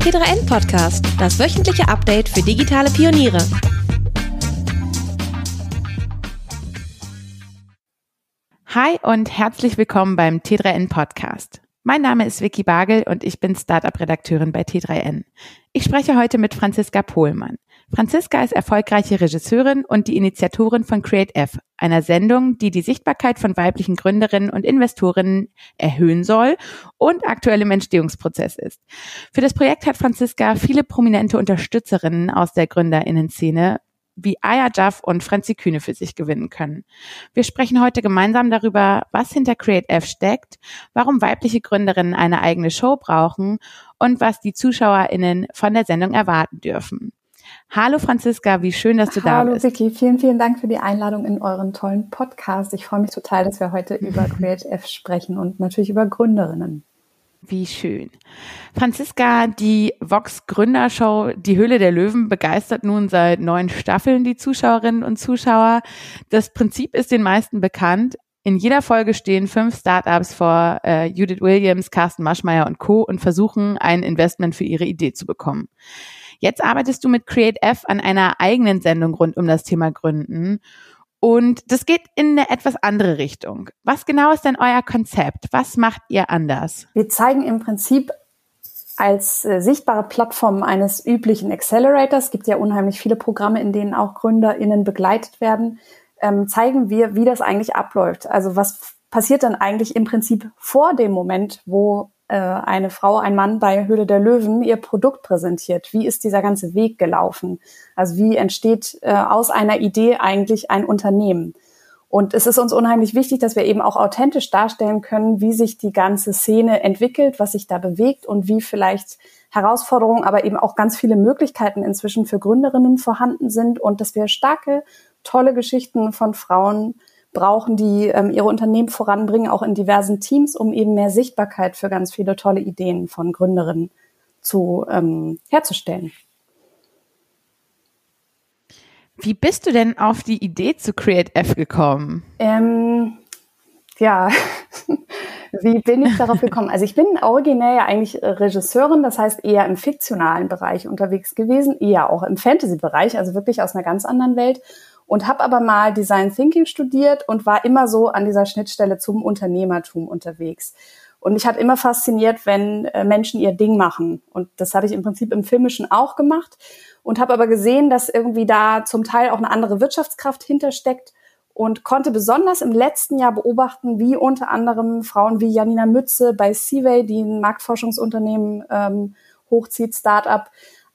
T3N Podcast, das wöchentliche Update für digitale Pioniere. Hi und herzlich willkommen beim T3N Podcast. Mein Name ist Vicky Bagel und ich bin Startup-Redakteurin bei T3N. Ich spreche heute mit Franziska Pohlmann. Franziska ist erfolgreiche Regisseurin und die Initiatorin von Create F, einer Sendung, die die Sichtbarkeit von weiblichen Gründerinnen und Investorinnen erhöhen soll und aktuell im Entstehungsprozess ist. Für das Projekt hat Franziska viele prominente Unterstützerinnen aus der Gründerinnen-Szene wie Aya Jaff und Franzi Kühne für sich gewinnen können. Wir sprechen heute gemeinsam darüber, was hinter Create F steckt, warum weibliche Gründerinnen eine eigene Show brauchen und was die ZuschauerInnen von der Sendung erwarten dürfen. Hallo Franziska, wie schön, dass du Hallo, da bist. Hallo Vicky, vielen, vielen Dank für die Einladung in euren tollen Podcast. Ich freue mich total, dass wir heute über Create F sprechen und natürlich über Gründerinnen. Wie schön. Franziska, die Vox Gründershow Die Höhle der Löwen begeistert nun seit neun Staffeln die Zuschauerinnen und Zuschauer. Das Prinzip ist den meisten bekannt. In jeder Folge stehen fünf Startups vor äh, Judith Williams, Carsten Maschmeyer und Co. und versuchen, ein Investment für ihre Idee zu bekommen. Jetzt arbeitest du mit Create F an einer eigenen Sendung rund um das Thema Gründen. Und das geht in eine etwas andere Richtung. Was genau ist denn euer Konzept? Was macht ihr anders? Wir zeigen im Prinzip als äh, sichtbare Plattform eines üblichen Accelerators, es gibt ja unheimlich viele Programme, in denen auch GründerInnen begleitet werden, ähm, zeigen wir, wie das eigentlich abläuft. Also was passiert dann eigentlich im Prinzip vor dem Moment, wo äh, eine Frau, ein Mann bei Höhle der Löwen ihr Produkt präsentiert? Wie ist dieser ganze Weg gelaufen? Also wie entsteht äh, aus einer Idee eigentlich ein Unternehmen? Und es ist uns unheimlich wichtig, dass wir eben auch authentisch darstellen können, wie sich die ganze Szene entwickelt, was sich da bewegt und wie vielleicht Herausforderungen, aber eben auch ganz viele Möglichkeiten inzwischen für Gründerinnen vorhanden sind und dass wir starke, tolle Geschichten von Frauen brauchen, die ähm, ihre Unternehmen voranbringen, auch in diversen Teams, um eben mehr Sichtbarkeit für ganz viele tolle Ideen von Gründerinnen zu ähm, herzustellen. Wie bist du denn auf die Idee zu Create F gekommen? Ähm, ja, wie bin ich darauf gekommen? Also ich bin originär ja eigentlich Regisseurin, das heißt eher im fiktionalen Bereich unterwegs gewesen, eher auch im Fantasy-Bereich, also wirklich aus einer ganz anderen Welt und habe aber mal Design Thinking studiert und war immer so an dieser Schnittstelle zum Unternehmertum unterwegs. Und mich hat immer fasziniert, wenn äh, Menschen ihr Ding machen. Und das habe ich im Prinzip im Filmischen auch gemacht und habe aber gesehen, dass irgendwie da zum Teil auch eine andere Wirtschaftskraft hintersteckt und konnte besonders im letzten Jahr beobachten, wie unter anderem Frauen wie Janina Mütze bei Seaway, die ein Marktforschungsunternehmen ähm, hochzieht, Startup,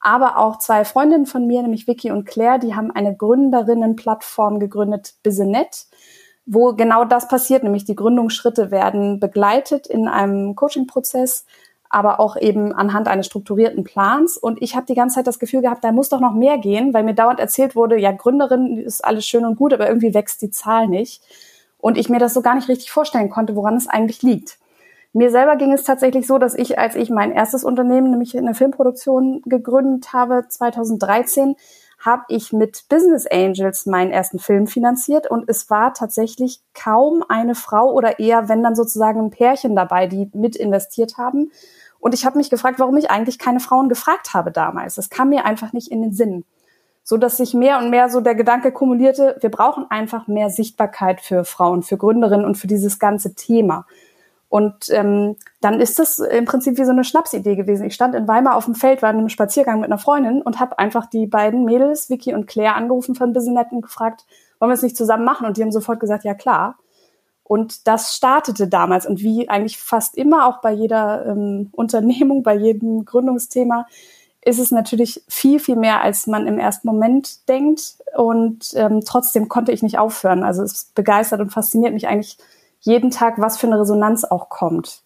aber auch zwei Freundinnen von mir, nämlich Vicky und Claire, die haben eine Gründerinnenplattform gegründet, Businet, wo genau das passiert, nämlich die Gründungsschritte werden begleitet in einem Coaching-Prozess aber auch eben anhand eines strukturierten Plans. Und ich habe die ganze Zeit das Gefühl gehabt, da muss doch noch mehr gehen, weil mir dauernd erzählt wurde, ja, Gründerin ist alles schön und gut, aber irgendwie wächst die Zahl nicht. Und ich mir das so gar nicht richtig vorstellen konnte, woran es eigentlich liegt. Mir selber ging es tatsächlich so, dass ich, als ich mein erstes Unternehmen, nämlich eine Filmproduktion gegründet habe, 2013, habe ich mit Business Angels meinen ersten Film finanziert und es war tatsächlich kaum eine Frau oder eher, wenn dann sozusagen ein Pärchen dabei, die mit investiert haben. Und ich habe mich gefragt, warum ich eigentlich keine Frauen gefragt habe damals. Das kam mir einfach nicht in den Sinn. So dass sich mehr und mehr so der Gedanke kumulierte, wir brauchen einfach mehr Sichtbarkeit für Frauen, für Gründerinnen und für dieses ganze Thema. Und ähm, dann ist das im Prinzip wie so eine Schnapsidee gewesen. Ich stand in Weimar auf dem Feld, war in einem Spaziergang mit einer Freundin und habe einfach die beiden Mädels, Vicky und Claire, angerufen von Business und gefragt, wollen wir es nicht zusammen machen? Und die haben sofort gesagt, ja klar. Und das startete damals. Und wie eigentlich fast immer auch bei jeder ähm, Unternehmung, bei jedem Gründungsthema, ist es natürlich viel, viel mehr, als man im ersten Moment denkt. Und ähm, trotzdem konnte ich nicht aufhören. Also es begeistert und fasziniert mich eigentlich jeden Tag, was für eine Resonanz auch kommt.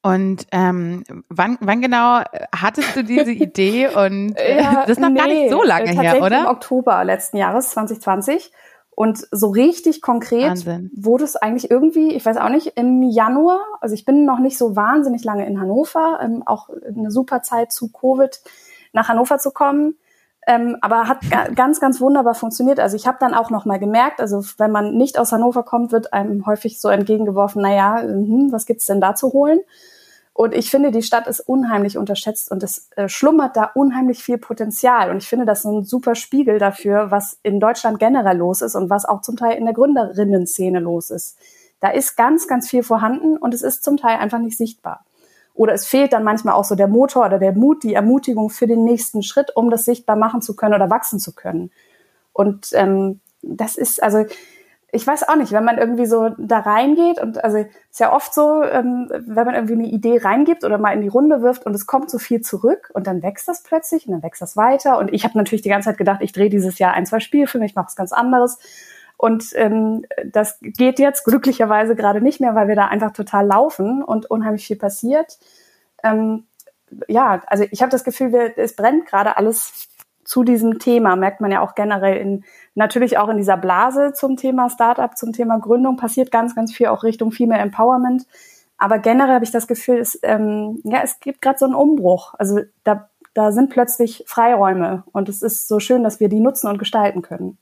Und ähm, wann, wann genau hattest du diese Idee? Und äh, ja, das ist noch nee, gar nicht so lange her, oder? Im Oktober letzten Jahres, 2020. Und so richtig konkret Wahnsinn. wurde es eigentlich irgendwie, ich weiß auch nicht, im Januar, also ich bin noch nicht so wahnsinnig lange in Hannover, ähm, auch eine super Zeit zu Covid nach Hannover zu kommen. Ähm, aber hat ganz, ganz wunderbar funktioniert. Also ich habe dann auch noch mal gemerkt, also wenn man nicht aus Hannover kommt, wird einem häufig so entgegengeworfen, na ja, hm, was gibt's denn da zu holen? Und ich finde, die Stadt ist unheimlich unterschätzt und es äh, schlummert da unheimlich viel Potenzial. Und ich finde, das ist ein super Spiegel dafür, was in Deutschland generell los ist und was auch zum Teil in der Gründerinnen-Szene los ist. Da ist ganz, ganz viel vorhanden und es ist zum Teil einfach nicht sichtbar. Oder es fehlt dann manchmal auch so der Motor oder der Mut, die Ermutigung für den nächsten Schritt, um das sichtbar machen zu können oder wachsen zu können. Und ähm, das ist, also ich weiß auch nicht, wenn man irgendwie so da reingeht und also ist ja oft so, ähm, wenn man irgendwie eine Idee reingibt oder mal in die Runde wirft und es kommt so viel zurück und dann wächst das plötzlich und dann wächst das weiter und ich habe natürlich die ganze Zeit gedacht, ich drehe dieses Jahr ein, zwei Spielfilme, ich mache was ganz anderes und ähm, das geht jetzt glücklicherweise gerade nicht mehr, weil wir da einfach total laufen und unheimlich viel passiert. Ähm, ja, also ich habe das Gefühl, wir, es brennt gerade alles zu diesem Thema, merkt man ja auch generell in, natürlich auch in dieser Blase zum Thema Startup, zum Thema Gründung, passiert ganz, ganz viel auch Richtung Female Empowerment. Aber generell habe ich das Gefühl, es, ähm, ja, es gibt gerade so einen Umbruch. Also da, da sind plötzlich Freiräume und es ist so schön, dass wir die nutzen und gestalten können.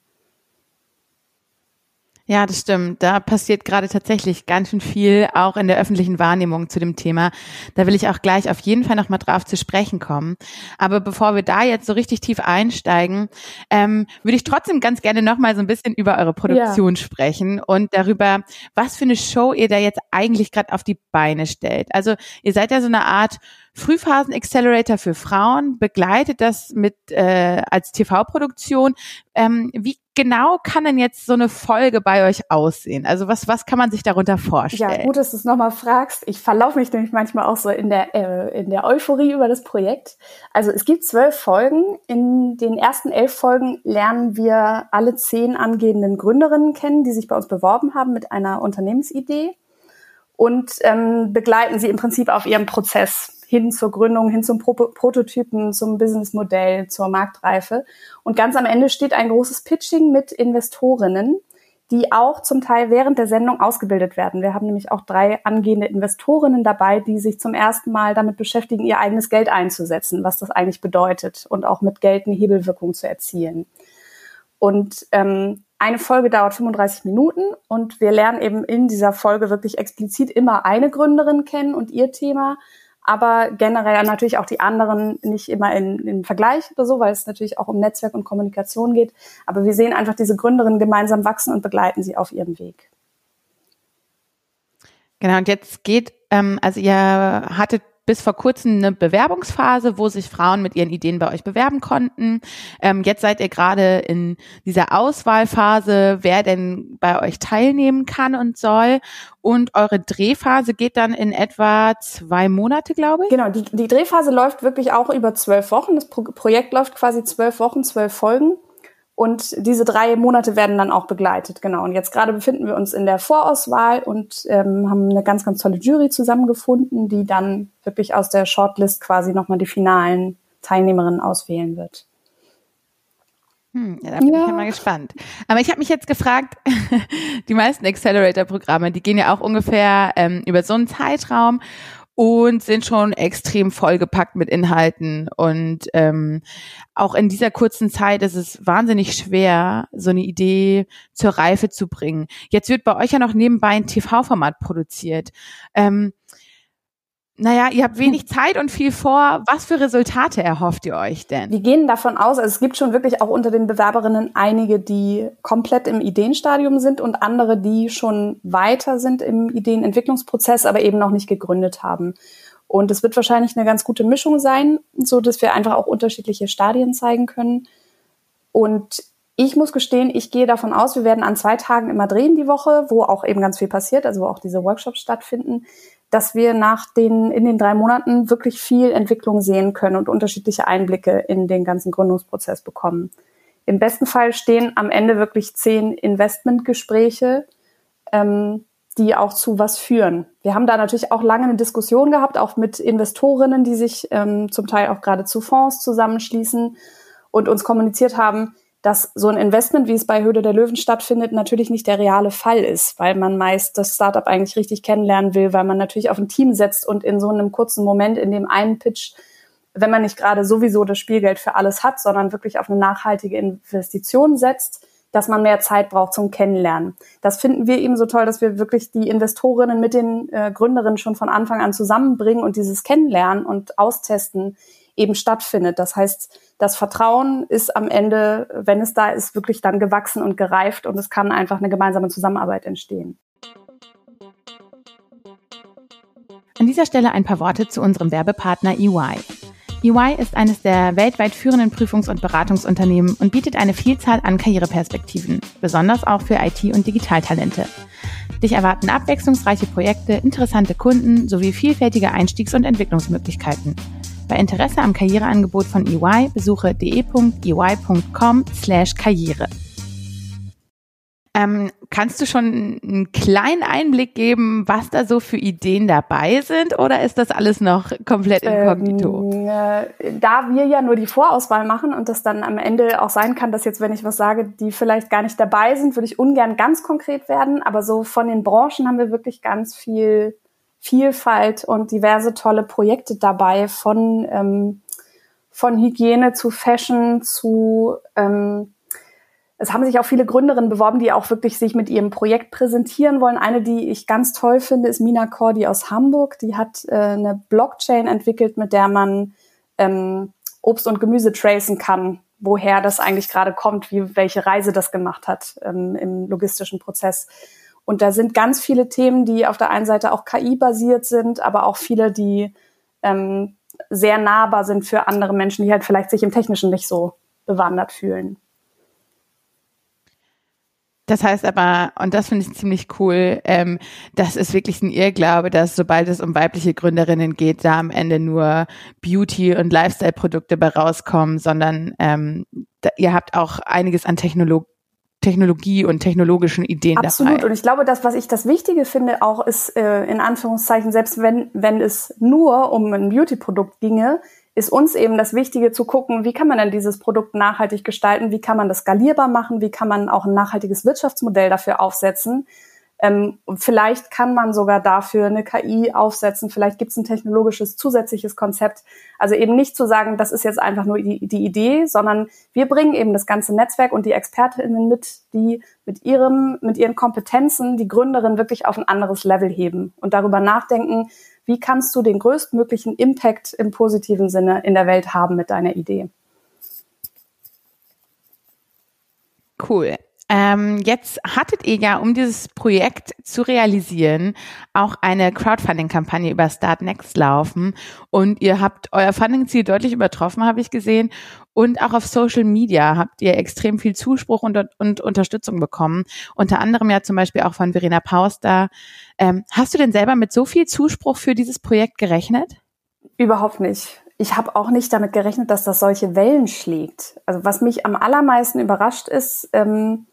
Ja, das stimmt. Da passiert gerade tatsächlich ganz schön viel, auch in der öffentlichen Wahrnehmung zu dem Thema. Da will ich auch gleich auf jeden Fall nochmal drauf zu sprechen kommen. Aber bevor wir da jetzt so richtig tief einsteigen, ähm, würde ich trotzdem ganz gerne nochmal so ein bisschen über eure Produktion ja. sprechen und darüber, was für eine Show ihr da jetzt eigentlich gerade auf die Beine stellt. Also ihr seid ja so eine Art Frühphasen-Accelerator für Frauen, begleitet das mit äh, als TV-Produktion. Ähm, wie genau kann denn jetzt so eine Folge bei euch aussehen? Also was, was kann man sich darunter vorstellen? Ja, gut, dass du es nochmal fragst. Ich verlaufe mich nämlich manchmal auch so in der, äh, in der Euphorie über das Projekt. Also es gibt zwölf Folgen. In den ersten elf Folgen lernen wir alle zehn angehenden Gründerinnen kennen, die sich bei uns beworben haben mit einer Unternehmensidee und ähm, begleiten sie im Prinzip auf ihrem Prozess hin zur Gründung, hin zum Pro Prototypen, zum Businessmodell, zur Marktreife. Und ganz am Ende steht ein großes Pitching mit Investorinnen, die auch zum Teil während der Sendung ausgebildet werden. Wir haben nämlich auch drei angehende Investorinnen dabei, die sich zum ersten Mal damit beschäftigen, ihr eigenes Geld einzusetzen, was das eigentlich bedeutet und auch mit Geld eine Hebelwirkung zu erzielen. Und ähm, eine Folge dauert 35 Minuten und wir lernen eben in dieser Folge wirklich explizit immer eine Gründerin kennen und ihr Thema, aber generell natürlich auch die anderen nicht immer in, im Vergleich oder so, weil es natürlich auch um Netzwerk und Kommunikation geht. Aber wir sehen einfach diese Gründerinnen gemeinsam wachsen und begleiten sie auf ihrem Weg. Genau, und jetzt geht, ähm, also ihr hattet bis vor kurzem eine Bewerbungsphase, wo sich Frauen mit ihren Ideen bei euch bewerben konnten. Ähm, jetzt seid ihr gerade in dieser Auswahlphase, wer denn bei euch teilnehmen kann und soll. Und eure Drehphase geht dann in etwa zwei Monate, glaube ich. Genau, die, die Drehphase läuft wirklich auch über zwölf Wochen. Das Pro Projekt läuft quasi zwölf Wochen, zwölf Folgen. Und diese drei Monate werden dann auch begleitet, genau. Und jetzt gerade befinden wir uns in der Vorauswahl und ähm, haben eine ganz, ganz tolle Jury zusammengefunden, die dann wirklich aus der Shortlist quasi nochmal die finalen Teilnehmerinnen auswählen wird. Hm, ja, da bin ja. ich ja mal gespannt. Aber ich habe mich jetzt gefragt, die meisten Accelerator-Programme, die gehen ja auch ungefähr ähm, über so einen Zeitraum und sind schon extrem vollgepackt mit Inhalten. Und ähm, auch in dieser kurzen Zeit ist es wahnsinnig schwer, so eine Idee zur Reife zu bringen. Jetzt wird bei euch ja noch nebenbei ein TV-Format produziert. Ähm, naja, ihr habt wenig Zeit und viel vor. Was für Resultate erhofft ihr euch denn? Wir gehen davon aus, also es gibt schon wirklich auch unter den Bewerberinnen einige, die komplett im Ideenstadium sind und andere, die schon weiter sind im Ideenentwicklungsprozess, aber eben noch nicht gegründet haben. Und es wird wahrscheinlich eine ganz gute Mischung sein, so dass wir einfach auch unterschiedliche Stadien zeigen können. Und ich muss gestehen, ich gehe davon aus, wir werden an zwei Tagen immer drehen die Woche, wo auch eben ganz viel passiert, also wo auch diese Workshops stattfinden dass wir nach den, in den drei Monaten wirklich viel Entwicklung sehen können und unterschiedliche Einblicke in den ganzen Gründungsprozess bekommen. Im besten Fall stehen am Ende wirklich zehn Investmentgespräche, ähm, die auch zu was führen. Wir haben da natürlich auch lange eine Diskussion gehabt, auch mit Investorinnen, die sich ähm, zum Teil auch gerade zu Fonds zusammenschließen und uns kommuniziert haben, dass so ein Investment, wie es bei Höhle der Löwen stattfindet, natürlich nicht der reale Fall ist, weil man meist das Startup eigentlich richtig kennenlernen will, weil man natürlich auf ein Team setzt und in so einem kurzen Moment, in dem einen Pitch, wenn man nicht gerade sowieso das Spielgeld für alles hat, sondern wirklich auf eine nachhaltige Investition setzt, dass man mehr Zeit braucht zum Kennenlernen. Das finden wir eben so toll, dass wir wirklich die Investorinnen mit den äh, Gründerinnen schon von Anfang an zusammenbringen und dieses Kennenlernen und Austesten eben stattfindet. Das heißt, das Vertrauen ist am Ende, wenn es da ist, wirklich dann gewachsen und gereift und es kann einfach eine gemeinsame Zusammenarbeit entstehen. An dieser Stelle ein paar Worte zu unserem Werbepartner EY. EY ist eines der weltweit führenden Prüfungs- und Beratungsunternehmen und bietet eine Vielzahl an Karriereperspektiven, besonders auch für IT- und Digitaltalente. Dich erwarten abwechslungsreiche Projekte, interessante Kunden sowie vielfältige Einstiegs- und Entwicklungsmöglichkeiten. Bei Interesse am Karriereangebot von EY besuche de.ey.com/karriere. Ähm, kannst du schon einen kleinen Einblick geben, was da so für Ideen dabei sind oder ist das alles noch komplett inkognito? Ähm, äh, da wir ja nur die Vorauswahl machen und das dann am Ende auch sein kann, dass jetzt, wenn ich was sage, die vielleicht gar nicht dabei sind, würde ich ungern ganz konkret werden, aber so von den Branchen haben wir wirklich ganz viel Vielfalt und diverse tolle Projekte dabei von, ähm, von Hygiene zu Fashion zu ähm, es haben sich auch viele Gründerinnen beworben, die auch wirklich sich mit ihrem Projekt präsentieren wollen. Eine, die ich ganz toll finde, ist Mina Cordy aus Hamburg. Die hat äh, eine Blockchain entwickelt, mit der man ähm, Obst und Gemüse tracen kann, woher das eigentlich gerade kommt, wie welche Reise das gemacht hat ähm, im logistischen Prozess. Und da sind ganz viele Themen, die auf der einen Seite auch KI-basiert sind, aber auch viele, die ähm, sehr nahbar sind für andere Menschen, die halt vielleicht sich im Technischen nicht so bewandert fühlen. Das heißt aber, und das finde ich ziemlich cool, ähm, das ist wirklich ein Irrglaube, dass sobald es um weibliche Gründerinnen geht, da am Ende nur Beauty- und Lifestyle-Produkte bei rauskommen, sondern ähm, da, ihr habt auch einiges an Technologie Technologie und technologischen Ideen Absolut. dabei. Und ich glaube, das, was ich das Wichtige finde, auch ist äh, in Anführungszeichen, selbst wenn, wenn es nur um ein Beauty-Produkt ginge, ist uns eben das Wichtige zu gucken, wie kann man denn dieses Produkt nachhaltig gestalten, wie kann man das skalierbar machen, wie kann man auch ein nachhaltiges Wirtschaftsmodell dafür aufsetzen. Ähm, vielleicht kann man sogar dafür eine KI aufsetzen, vielleicht gibt es ein technologisches zusätzliches Konzept. Also eben nicht zu sagen, das ist jetzt einfach nur die, die Idee, sondern wir bringen eben das ganze Netzwerk und die ExpertInnen mit, die mit ihrem, mit ihren Kompetenzen die Gründerin wirklich auf ein anderes Level heben und darüber nachdenken, wie kannst du den größtmöglichen Impact im positiven Sinne in der Welt haben mit deiner Idee? Cool. Ähm, jetzt hattet ihr ja, um dieses Projekt zu realisieren, auch eine Crowdfunding-Kampagne über Start Next laufen und ihr habt euer Funding-Ziel deutlich übertroffen, habe ich gesehen. Und auch auf Social Media habt ihr extrem viel Zuspruch und, und Unterstützung bekommen. Unter anderem ja zum Beispiel auch von Verena Pauster. Ähm, hast du denn selber mit so viel Zuspruch für dieses Projekt gerechnet? Überhaupt nicht ich habe auch nicht damit gerechnet, dass das solche Wellen schlägt. Also was mich am allermeisten überrascht ist, ähm,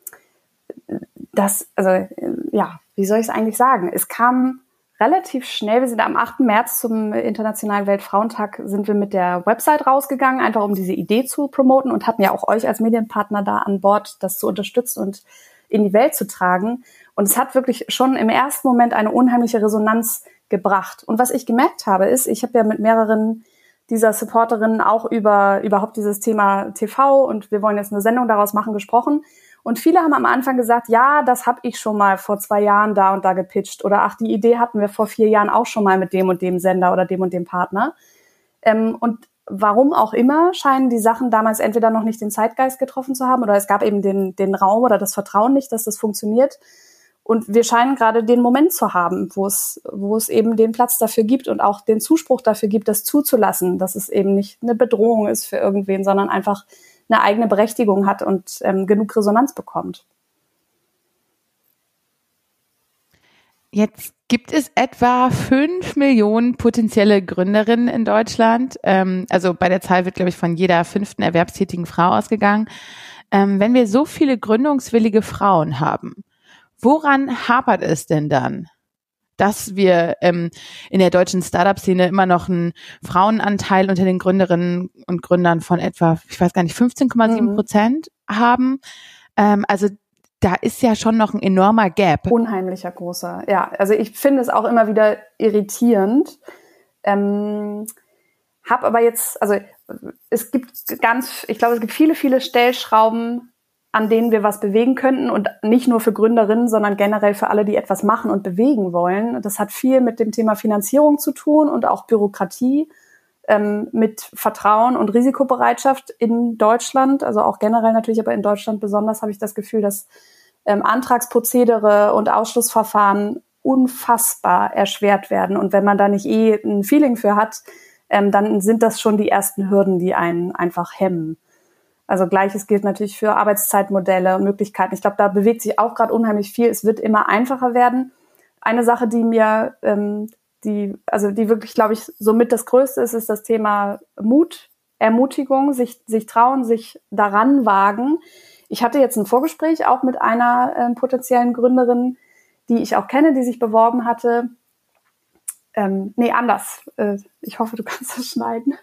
das, also äh, ja, wie soll ich es eigentlich sagen? Es kam relativ schnell, wir sind am 8. März zum Internationalen Weltfrauentag, sind wir mit der Website rausgegangen, einfach um diese Idee zu promoten und hatten ja auch euch als Medienpartner da an Bord, das zu unterstützen und in die Welt zu tragen. Und es hat wirklich schon im ersten Moment eine unheimliche Resonanz gebracht. Und was ich gemerkt habe, ist, ich habe ja mit mehreren dieser Supporterinnen auch über überhaupt dieses Thema TV und wir wollen jetzt eine Sendung daraus machen gesprochen. Und viele haben am Anfang gesagt, ja, das habe ich schon mal vor zwei Jahren da und da gepitcht. Oder ach, die Idee hatten wir vor vier Jahren auch schon mal mit dem und dem Sender oder dem und dem Partner. Ähm, und warum auch immer, scheinen die Sachen damals entweder noch nicht den Zeitgeist getroffen zu haben oder es gab eben den, den Raum oder das Vertrauen nicht, dass das funktioniert. Und wir scheinen gerade den Moment zu haben, wo es, wo es eben den Platz dafür gibt und auch den Zuspruch dafür gibt, das zuzulassen, dass es eben nicht eine Bedrohung ist für irgendwen, sondern einfach eine eigene Berechtigung hat und ähm, genug Resonanz bekommt. Jetzt gibt es etwa fünf Millionen potenzielle Gründerinnen in Deutschland. Ähm, also bei der Zahl wird, glaube ich, von jeder fünften erwerbstätigen Frau ausgegangen. Ähm, wenn wir so viele gründungswillige Frauen haben, woran hapert es denn dann? Dass wir ähm, in der deutschen Startup-Szene immer noch einen Frauenanteil unter den Gründerinnen und Gründern von etwa, ich weiß gar nicht, 15,7 mhm. Prozent mhm. haben. Ähm, also da ist ja schon noch ein enormer Gap. Unheimlicher großer, ja. Also ich finde es auch immer wieder irritierend. Ähm, hab aber jetzt, also es gibt ganz, ich glaube, es gibt viele, viele Stellschrauben, an denen wir was bewegen könnten und nicht nur für Gründerinnen, sondern generell für alle, die etwas machen und bewegen wollen. Das hat viel mit dem Thema Finanzierung zu tun und auch Bürokratie, ähm, mit Vertrauen und Risikobereitschaft in Deutschland, also auch generell natürlich, aber in Deutschland besonders habe ich das Gefühl, dass ähm, Antragsprozedere und Ausschlussverfahren unfassbar erschwert werden. Und wenn man da nicht eh ein Feeling für hat, ähm, dann sind das schon die ersten Hürden, die einen einfach hemmen. Also gleiches gilt natürlich für Arbeitszeitmodelle und Möglichkeiten. Ich glaube, da bewegt sich auch gerade unheimlich viel. Es wird immer einfacher werden. Eine Sache, die mir, ähm, die, also die wirklich, glaube ich, somit das Größte ist, ist das Thema Mut, Ermutigung, sich, sich trauen, sich daran wagen. Ich hatte jetzt ein Vorgespräch auch mit einer äh, potenziellen Gründerin, die ich auch kenne, die sich beworben hatte. Ähm, nee, anders. Äh, ich hoffe, du kannst das schneiden.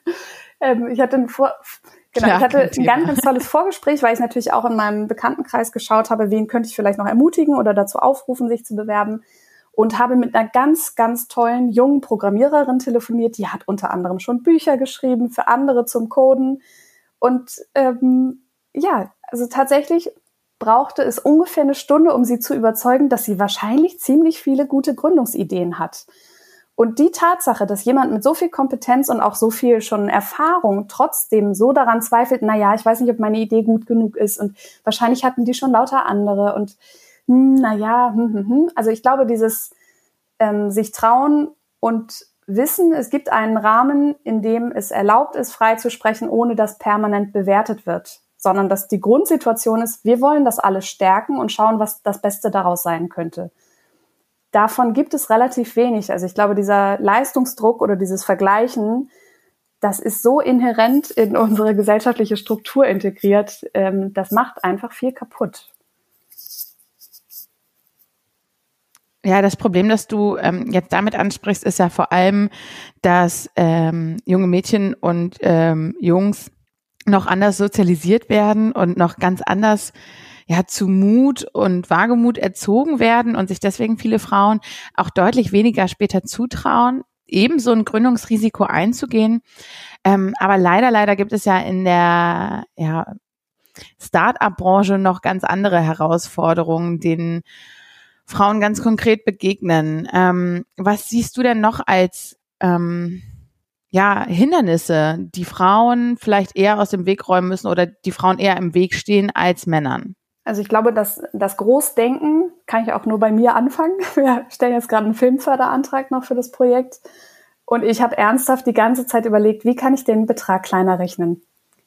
Ähm, ich hatte ein Vor Genau, Klar, ich hatte ein ganz, ganz tolles Vorgespräch, weil ich natürlich auch in meinem Bekanntenkreis geschaut habe, wen könnte ich vielleicht noch ermutigen oder dazu aufrufen, sich zu bewerben. Und habe mit einer ganz, ganz tollen jungen Programmiererin telefoniert, die hat unter anderem schon Bücher geschrieben für andere zum Coden. Und ähm, ja, also tatsächlich brauchte es ungefähr eine Stunde, um sie zu überzeugen, dass sie wahrscheinlich ziemlich viele gute Gründungsideen hat. Und die Tatsache, dass jemand mit so viel Kompetenz und auch so viel schon Erfahrung trotzdem so daran zweifelt, na ja, ich weiß nicht, ob meine Idee gut genug ist und wahrscheinlich hatten die schon lauter andere und hm, na ja, hm, hm, hm. also ich glaube, dieses ähm, sich trauen und wissen, es gibt einen Rahmen, in dem es erlaubt ist, frei zu sprechen, ohne dass permanent bewertet wird, sondern dass die Grundsituation ist, wir wollen das alles stärken und schauen, was das Beste daraus sein könnte davon gibt es relativ wenig. Also ich glaube, dieser Leistungsdruck oder dieses Vergleichen, das ist so inhärent in unsere gesellschaftliche Struktur integriert, ähm, das macht einfach viel kaputt. Ja, das Problem, das du ähm, jetzt damit ansprichst, ist ja vor allem, dass ähm, junge Mädchen und ähm, Jungs noch anders sozialisiert werden und noch ganz anders ja zu Mut und Wagemut erzogen werden und sich deswegen viele Frauen auch deutlich weniger später zutrauen, eben so ein Gründungsrisiko einzugehen. Ähm, aber leider, leider gibt es ja in der ja, Start-up-Branche noch ganz andere Herausforderungen, denen Frauen ganz konkret begegnen. Ähm, was siehst du denn noch als ähm, ja, Hindernisse, die Frauen vielleicht eher aus dem Weg räumen müssen oder die Frauen eher im Weg stehen als Männern? Also ich glaube, dass das Großdenken kann ich auch nur bei mir anfangen. Wir stellen jetzt gerade einen Filmförderantrag noch für das Projekt. Und ich habe ernsthaft die ganze Zeit überlegt, wie kann ich den Betrag kleiner rechnen?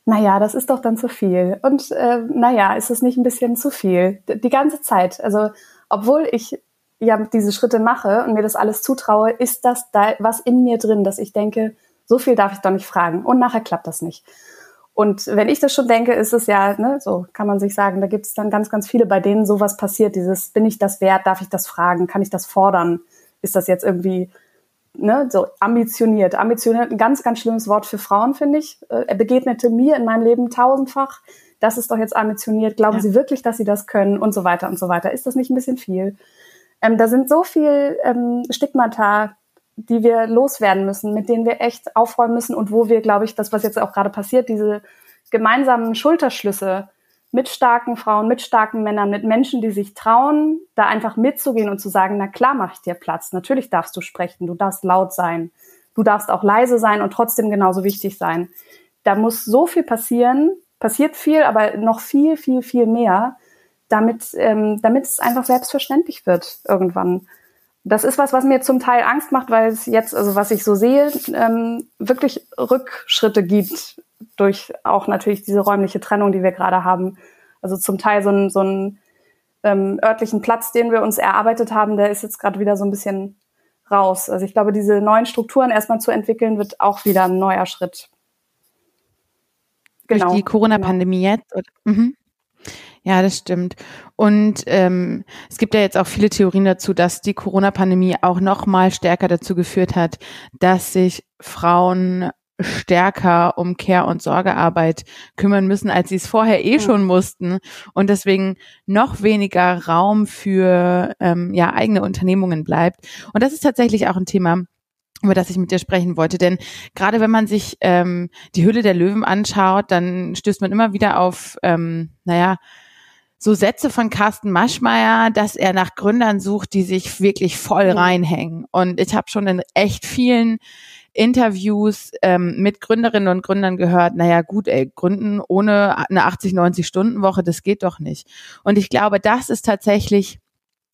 Naja, das ist doch dann zu viel. Und äh, naja, ist es nicht ein bisschen zu viel? Die ganze Zeit. Also obwohl ich ja diese Schritte mache und mir das alles zutraue, ist das da was in mir drin, dass ich denke, so viel darf ich doch nicht fragen. Und nachher klappt das nicht. Und wenn ich das schon denke, ist es ja, ne, so kann man sich sagen, da gibt es dann ganz, ganz viele, bei denen sowas passiert. Dieses, bin ich das wert? Darf ich das fragen? Kann ich das fordern? Ist das jetzt irgendwie ne, so ambitioniert? Ambitioniert, ein ganz, ganz schlimmes Wort für Frauen, finde ich. Äh, er begegnete mir in meinem Leben tausendfach. Das ist doch jetzt ambitioniert. Glauben ja. Sie wirklich, dass Sie das können? Und so weiter und so weiter. Ist das nicht ein bisschen viel? Ähm, da sind so viel ähm, Stigmata die wir loswerden müssen, mit denen wir echt aufräumen müssen und wo wir, glaube ich, das, was jetzt auch gerade passiert, diese gemeinsamen Schulterschlüsse mit starken Frauen, mit starken Männern, mit Menschen, die sich trauen, da einfach mitzugehen und zu sagen, na klar mache ich dir Platz, natürlich darfst du sprechen, du darfst laut sein, du darfst auch leise sein und trotzdem genauso wichtig sein. Da muss so viel passieren, passiert viel, aber noch viel, viel, viel mehr, damit, ähm, damit es einfach selbstverständlich wird irgendwann das ist was, was mir zum Teil Angst macht, weil es jetzt, also was ich so sehe, ähm, wirklich Rückschritte gibt durch auch natürlich diese räumliche Trennung, die wir gerade haben. Also zum Teil so ein, so ein ähm, örtlichen Platz, den wir uns erarbeitet haben, der ist jetzt gerade wieder so ein bisschen raus. Also ich glaube, diese neuen Strukturen erstmal zu entwickeln, wird auch wieder ein neuer Schritt. Genau. Durch die Corona-Pandemie genau. jetzt? Oder? Mhm. Ja, das stimmt. Und ähm, es gibt ja jetzt auch viele Theorien dazu, dass die Corona-Pandemie auch noch mal stärker dazu geführt hat, dass sich Frauen stärker um Care- und Sorgearbeit kümmern müssen, als sie es vorher eh schon mussten und deswegen noch weniger Raum für ähm, ja eigene Unternehmungen bleibt. Und das ist tatsächlich auch ein Thema, über das ich mit dir sprechen wollte. Denn gerade wenn man sich ähm, die Hülle der Löwen anschaut, dann stößt man immer wieder auf, ähm, naja, so Sätze von Carsten Maschmeyer, dass er nach Gründern sucht, die sich wirklich voll mhm. reinhängen. Und ich habe schon in echt vielen Interviews ähm, mit Gründerinnen und Gründern gehört, naja gut, ey, gründen ohne eine 80, 90 Stunden Woche, das geht doch nicht. Und ich glaube, das ist tatsächlich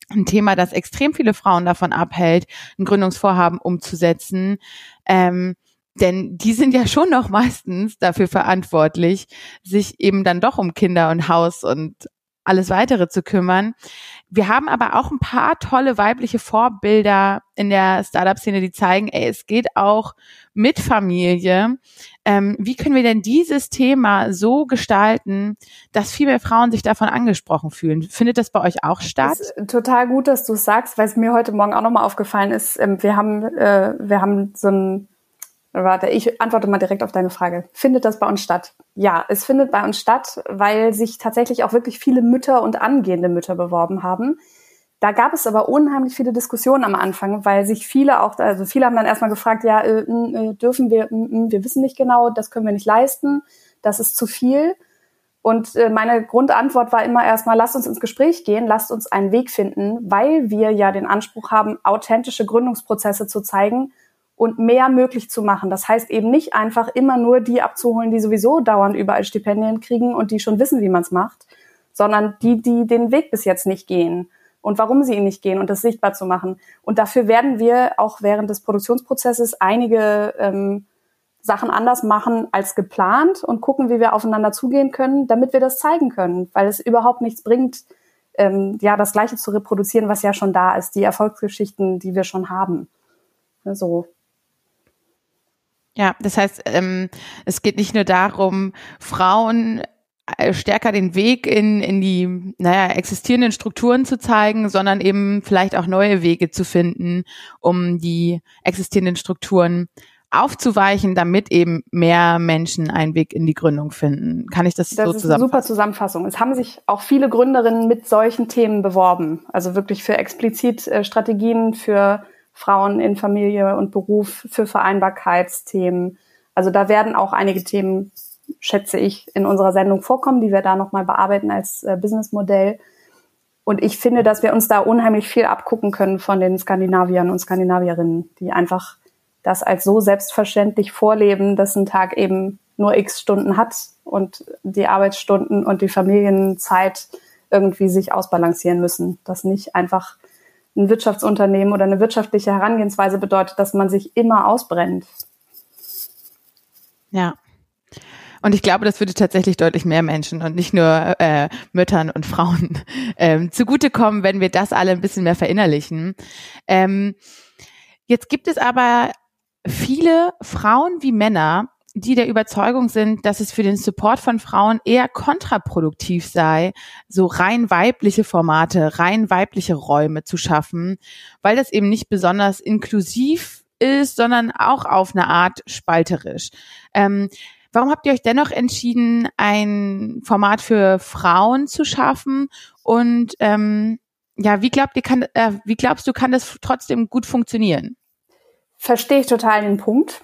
ein Thema, das extrem viele Frauen davon abhält, ein Gründungsvorhaben umzusetzen. Ähm, denn die sind ja schon noch meistens dafür verantwortlich, sich eben dann doch um Kinder und Haus und alles weitere zu kümmern. Wir haben aber auch ein paar tolle weibliche Vorbilder in der Startup-Szene, die zeigen, ey, es geht auch mit Familie. Ähm, wie können wir denn dieses Thema so gestalten, dass viel mehr Frauen sich davon angesprochen fühlen? Findet das bei euch auch statt? total gut, dass du es sagst, weil es mir heute Morgen auch nochmal aufgefallen ist. Ähm, wir haben, äh, wir haben so ein Warte, ich antworte mal direkt auf deine Frage. Findet das bei uns statt? Ja, es findet bei uns statt, weil sich tatsächlich auch wirklich viele Mütter und angehende Mütter beworben haben. Da gab es aber unheimlich viele Diskussionen am Anfang, weil sich viele auch, also viele haben dann erstmal gefragt, ja, äh, äh, dürfen wir, äh, wir wissen nicht genau, das können wir nicht leisten, das ist zu viel. Und äh, meine Grundantwort war immer erstmal, lasst uns ins Gespräch gehen, lasst uns einen Weg finden, weil wir ja den Anspruch haben, authentische Gründungsprozesse zu zeigen und mehr möglich zu machen. Das heißt eben nicht einfach immer nur die abzuholen, die sowieso dauernd überall Stipendien kriegen und die schon wissen, wie man es macht, sondern die, die den Weg bis jetzt nicht gehen und warum sie ihn nicht gehen und das sichtbar zu machen. Und dafür werden wir auch während des Produktionsprozesses einige ähm, Sachen anders machen als geplant und gucken, wie wir aufeinander zugehen können, damit wir das zeigen können, weil es überhaupt nichts bringt, ähm, ja, das Gleiche zu reproduzieren, was ja schon da ist, die Erfolgsgeschichten, die wir schon haben. So. Ja, das heißt, ähm, es geht nicht nur darum, Frauen äh, stärker den Weg in, in die naja, existierenden Strukturen zu zeigen, sondern eben vielleicht auch neue Wege zu finden, um die existierenden Strukturen aufzuweichen, damit eben mehr Menschen einen Weg in die Gründung finden. Kann ich das, das so zusammenfassen? Das ist eine super Zusammenfassung. Es haben sich auch viele Gründerinnen mit solchen Themen beworben. Also wirklich für explizit äh, Strategien für Frauen in Familie und Beruf, für Vereinbarkeitsthemen. Also da werden auch einige Themen, schätze ich, in unserer Sendung vorkommen, die wir da nochmal bearbeiten als äh, Businessmodell. Und ich finde, dass wir uns da unheimlich viel abgucken können von den Skandinaviern und Skandinavierinnen, die einfach das als so selbstverständlich vorleben, dass ein Tag eben nur x Stunden hat und die Arbeitsstunden und die Familienzeit irgendwie sich ausbalancieren müssen. Dass nicht einfach ein Wirtschaftsunternehmen oder eine wirtschaftliche Herangehensweise bedeutet, dass man sich immer ausbrennt. Ja. Und ich glaube, das würde tatsächlich deutlich mehr Menschen und nicht nur äh, Müttern und Frauen ähm, zugutekommen, wenn wir das alle ein bisschen mehr verinnerlichen. Ähm, jetzt gibt es aber viele Frauen wie Männer, die der Überzeugung sind, dass es für den Support von Frauen eher kontraproduktiv sei, so rein weibliche Formate, rein weibliche Räume zu schaffen, weil das eben nicht besonders inklusiv ist, sondern auch auf eine Art spalterisch. Ähm, warum habt ihr euch dennoch entschieden, ein Format für Frauen zu schaffen? Und ähm, ja, wie glaubt ihr, kann, äh, wie glaubst du, kann das trotzdem gut funktionieren? Verstehe ich total den Punkt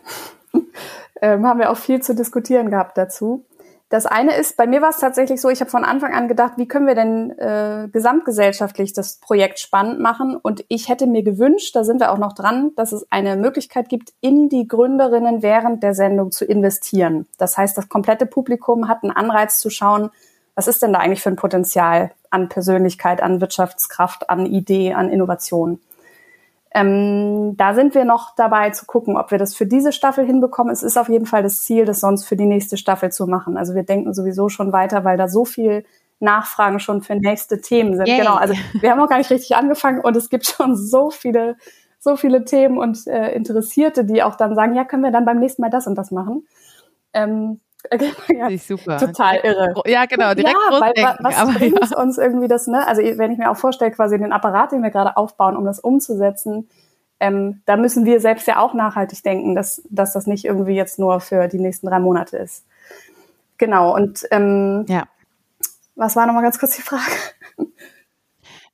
ähm, haben wir auch viel zu diskutieren gehabt dazu. Das eine ist, bei mir war es tatsächlich so, ich habe von Anfang an gedacht, wie können wir denn äh, gesamtgesellschaftlich das Projekt spannend machen? Und ich hätte mir gewünscht, da sind wir auch noch dran, dass es eine Möglichkeit gibt, in die Gründerinnen während der Sendung zu investieren. Das heißt, das komplette Publikum hat einen Anreiz zu schauen, was ist denn da eigentlich für ein Potenzial an Persönlichkeit, an Wirtschaftskraft, an Idee, an Innovation. Ähm, da sind wir noch dabei zu gucken, ob wir das für diese Staffel hinbekommen. Es ist auf jeden Fall das Ziel, das sonst für die nächste Staffel zu machen. Also wir denken sowieso schon weiter, weil da so viel Nachfragen schon für nächste Themen sind. Yay. Genau, also wir haben noch gar nicht richtig angefangen und es gibt schon so viele, so viele Themen und äh, Interessierte, die auch dann sagen, ja, können wir dann beim nächsten Mal das und das machen. Ähm, ja, super. Total irre. Ja, genau, direkt ja, weil, was aber bringt ja. uns irgendwie das, ne? Also wenn ich mir auch vorstelle, quasi den Apparat, den wir gerade aufbauen, um das umzusetzen, ähm, da müssen wir selbst ja auch nachhaltig denken, dass, dass das nicht irgendwie jetzt nur für die nächsten drei Monate ist. Genau, und ähm, ja. was war nochmal ganz kurz die Frage?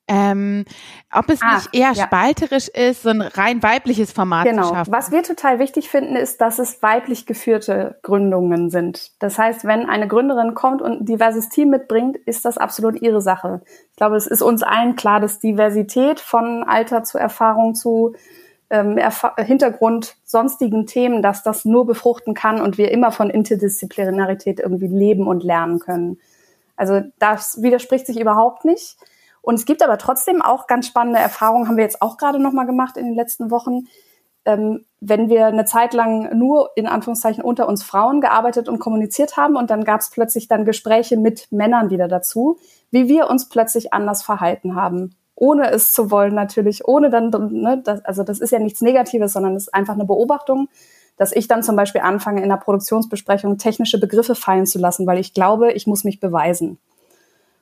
Ähm, ob es ah, nicht eher ja. spalterisch ist, so ein rein weibliches Format genau. zu schaffen. Was wir total wichtig finden, ist, dass es weiblich geführte Gründungen sind. Das heißt, wenn eine Gründerin kommt und ein diverses Team mitbringt, ist das absolut ihre Sache. Ich glaube, es ist uns allen klar, dass Diversität von Alter zu Erfahrung zu ähm, Hintergrund, sonstigen Themen, dass das nur befruchten kann und wir immer von Interdisziplinarität irgendwie leben und lernen können. Also das widerspricht sich überhaupt nicht. Und es gibt aber trotzdem auch ganz spannende Erfahrungen, haben wir jetzt auch gerade nochmal gemacht in den letzten Wochen. Ähm, wenn wir eine Zeit lang nur in Anführungszeichen unter uns Frauen gearbeitet und kommuniziert haben und dann gab es plötzlich dann Gespräche mit Männern wieder dazu, wie wir uns plötzlich anders verhalten haben ohne es zu wollen natürlich, ohne dann, ne, das, also das ist ja nichts Negatives, sondern es ist einfach eine Beobachtung, dass ich dann zum Beispiel anfange, in der Produktionsbesprechung technische Begriffe fallen zu lassen, weil ich glaube, ich muss mich beweisen.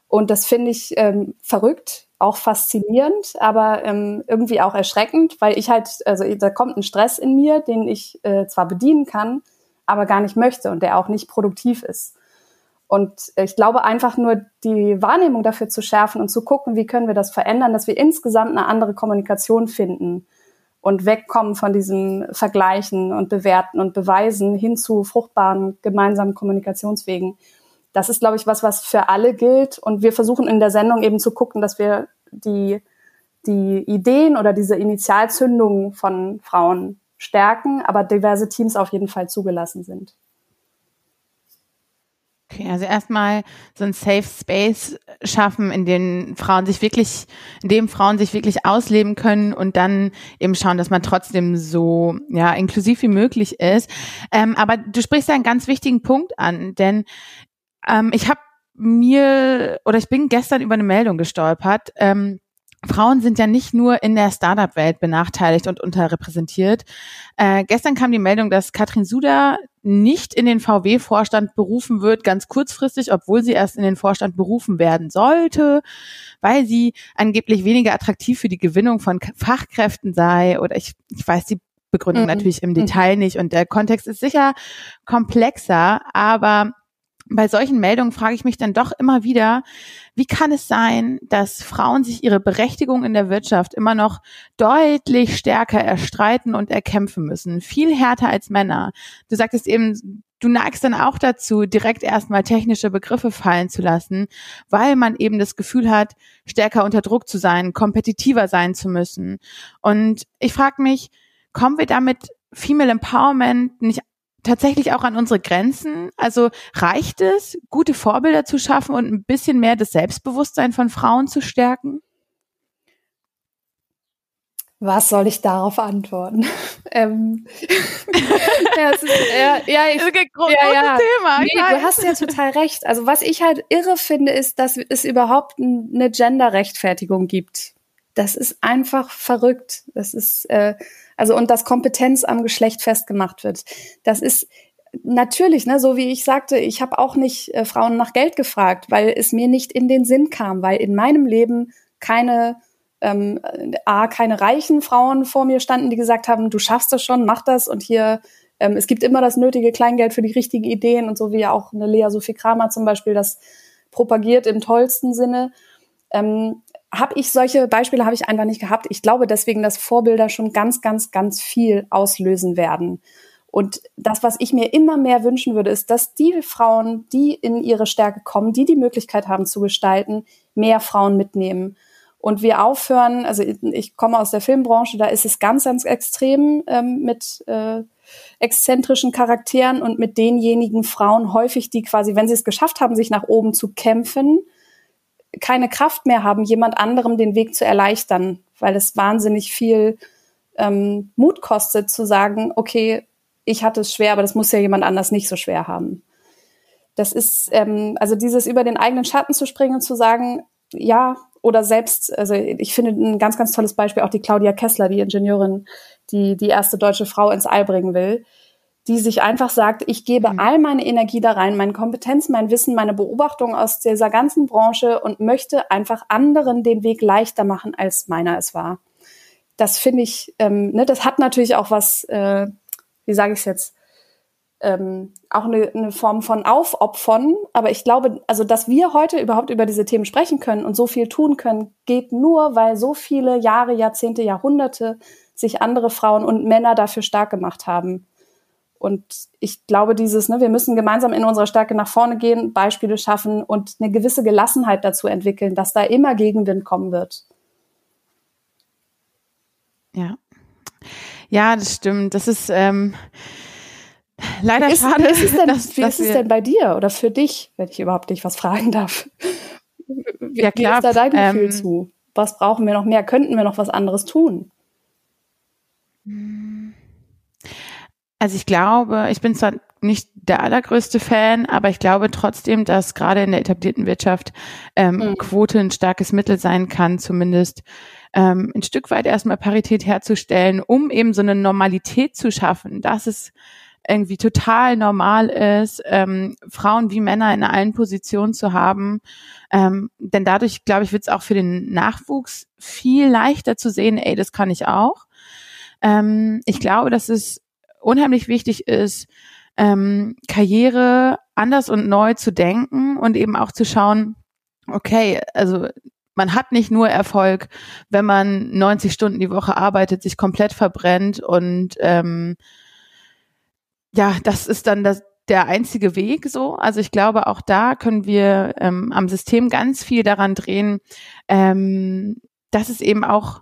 Und das finde ich ähm, verrückt, auch faszinierend, aber ähm, irgendwie auch erschreckend, weil ich halt, also da kommt ein Stress in mir, den ich äh, zwar bedienen kann, aber gar nicht möchte und der auch nicht produktiv ist. Und ich glaube einfach nur die Wahrnehmung dafür zu schärfen und zu gucken, wie können wir das verändern, dass wir insgesamt eine andere Kommunikation finden und wegkommen von diesem Vergleichen und Bewerten und Beweisen hin zu fruchtbaren gemeinsamen Kommunikationswegen. Das ist, glaube ich, was, was für alle gilt. Und wir versuchen in der Sendung eben zu gucken, dass wir die, die Ideen oder diese Initialzündungen von Frauen stärken, aber diverse Teams auf jeden Fall zugelassen sind. Okay, also erstmal so ein Safe Space schaffen, in dem Frauen sich wirklich, in dem Frauen sich wirklich ausleben können und dann eben schauen, dass man trotzdem so ja inklusiv wie möglich ist. Ähm, aber du sprichst einen ganz wichtigen Punkt an, denn ähm, ich habe mir oder ich bin gestern über eine Meldung gestolpert. Ähm, Frauen sind ja nicht nur in der Startup-Welt benachteiligt und unterrepräsentiert. Äh, gestern kam die Meldung, dass Katrin Suda nicht in den VW-Vorstand berufen wird, ganz kurzfristig, obwohl sie erst in den Vorstand berufen werden sollte, weil sie angeblich weniger attraktiv für die Gewinnung von Fachkräften sei. Oder ich, ich weiß die Begründung mhm. natürlich im Detail nicht und der Kontext ist sicher komplexer, aber bei solchen Meldungen frage ich mich dann doch immer wieder, wie kann es sein, dass Frauen sich ihre Berechtigung in der Wirtschaft immer noch deutlich stärker erstreiten und erkämpfen müssen? Viel härter als Männer. Du sagtest eben, du neigst dann auch dazu, direkt erstmal technische Begriffe fallen zu lassen, weil man eben das Gefühl hat, stärker unter Druck zu sein, kompetitiver sein zu müssen. Und ich frage mich, kommen wir damit Female Empowerment nicht tatsächlich auch an unsere Grenzen? Also reicht es, gute Vorbilder zu schaffen und ein bisschen mehr das Selbstbewusstsein von Frauen zu stärken? Was soll ich darauf antworten? ähm, ja, es ist, ja, ja, ich, ja, ja. Thema. Nee, du hast ja total recht. Also was ich halt irre finde, ist, dass es überhaupt eine Gender-Rechtfertigung gibt. Das ist einfach verrückt. Das ist äh, also und dass Kompetenz am Geschlecht festgemacht wird. Das ist natürlich, ne, so wie ich sagte, ich habe auch nicht äh, Frauen nach Geld gefragt, weil es mir nicht in den Sinn kam, weil in meinem Leben keine ähm, A, keine reichen Frauen vor mir standen, die gesagt haben, du schaffst das schon, mach das und hier, ähm, es gibt immer das nötige Kleingeld für die richtigen Ideen und so wie ja auch eine Lea Sophie Kramer zum Beispiel das propagiert im tollsten Sinne. Ähm, habe ich solche Beispiele habe ich einfach nicht gehabt. Ich glaube deswegen, dass Vorbilder schon ganz, ganz, ganz viel auslösen werden. Und das, was ich mir immer mehr wünschen würde, ist, dass die Frauen, die in ihre Stärke kommen, die die Möglichkeit haben zu gestalten, mehr Frauen mitnehmen. Und wir aufhören, also ich komme aus der Filmbranche, da ist es ganz, ganz extrem ähm, mit äh, exzentrischen Charakteren und mit denjenigen Frauen häufig, die quasi, wenn sie es geschafft haben, sich nach oben zu kämpfen, keine Kraft mehr haben, jemand anderem den Weg zu erleichtern, weil es wahnsinnig viel ähm, Mut kostet zu sagen, okay, ich hatte es schwer, aber das muss ja jemand anders nicht so schwer haben. Das ist, ähm, also dieses über den eigenen Schatten zu springen und zu sagen, ja, oder selbst, also ich finde ein ganz, ganz tolles Beispiel auch die Claudia Kessler, die Ingenieurin, die die erste deutsche Frau ins All bringen will, die sich einfach sagt, ich gebe mhm. all meine Energie da rein, meine Kompetenz, mein Wissen, meine Beobachtung aus dieser ganzen Branche und möchte einfach anderen den Weg leichter machen, als meiner es war. Das finde ich, ähm, ne, das hat natürlich auch was, äh, wie sage ich es jetzt, ähm, auch eine, eine Form von Aufopfern. Aber ich glaube, also dass wir heute überhaupt über diese Themen sprechen können und so viel tun können, geht nur, weil so viele Jahre, Jahrzehnte, Jahrhunderte sich andere Frauen und Männer dafür stark gemacht haben. Und ich glaube, dieses, ne, wir müssen gemeinsam in unserer Stärke nach vorne gehen, Beispiele schaffen und eine gewisse Gelassenheit dazu entwickeln, dass da immer Gegenwind kommen wird. Ja. Ja, das stimmt. Das ist ähm, leider ist, schade. Wie ist es denn, dass, wie ist es denn bei dir oder für dich, wenn ich überhaupt nicht was fragen darf? Wie, ja, klar, wie ist da dein Gefühl ähm, zu? Was brauchen wir noch mehr? Könnten wir noch was anderes tun? Also ich glaube, ich bin zwar nicht der allergrößte Fan, aber ich glaube trotzdem, dass gerade in der etablierten Wirtschaft ähm, mhm. Quote ein starkes Mittel sein kann, zumindest ähm, ein Stück weit erstmal Parität herzustellen, um eben so eine Normalität zu schaffen, dass es irgendwie total normal ist, ähm, Frauen wie Männer in allen Positionen zu haben. Ähm, denn dadurch, glaube ich, wird es auch für den Nachwuchs viel leichter zu sehen, ey, das kann ich auch. Ähm, ich glaube, dass es unheimlich wichtig ist, ähm, Karriere anders und neu zu denken und eben auch zu schauen, okay, also man hat nicht nur Erfolg, wenn man 90 Stunden die Woche arbeitet, sich komplett verbrennt und ähm, ja, das ist dann das, der einzige Weg so. Also ich glaube, auch da können wir ähm, am System ganz viel daran drehen, ähm, dass es eben auch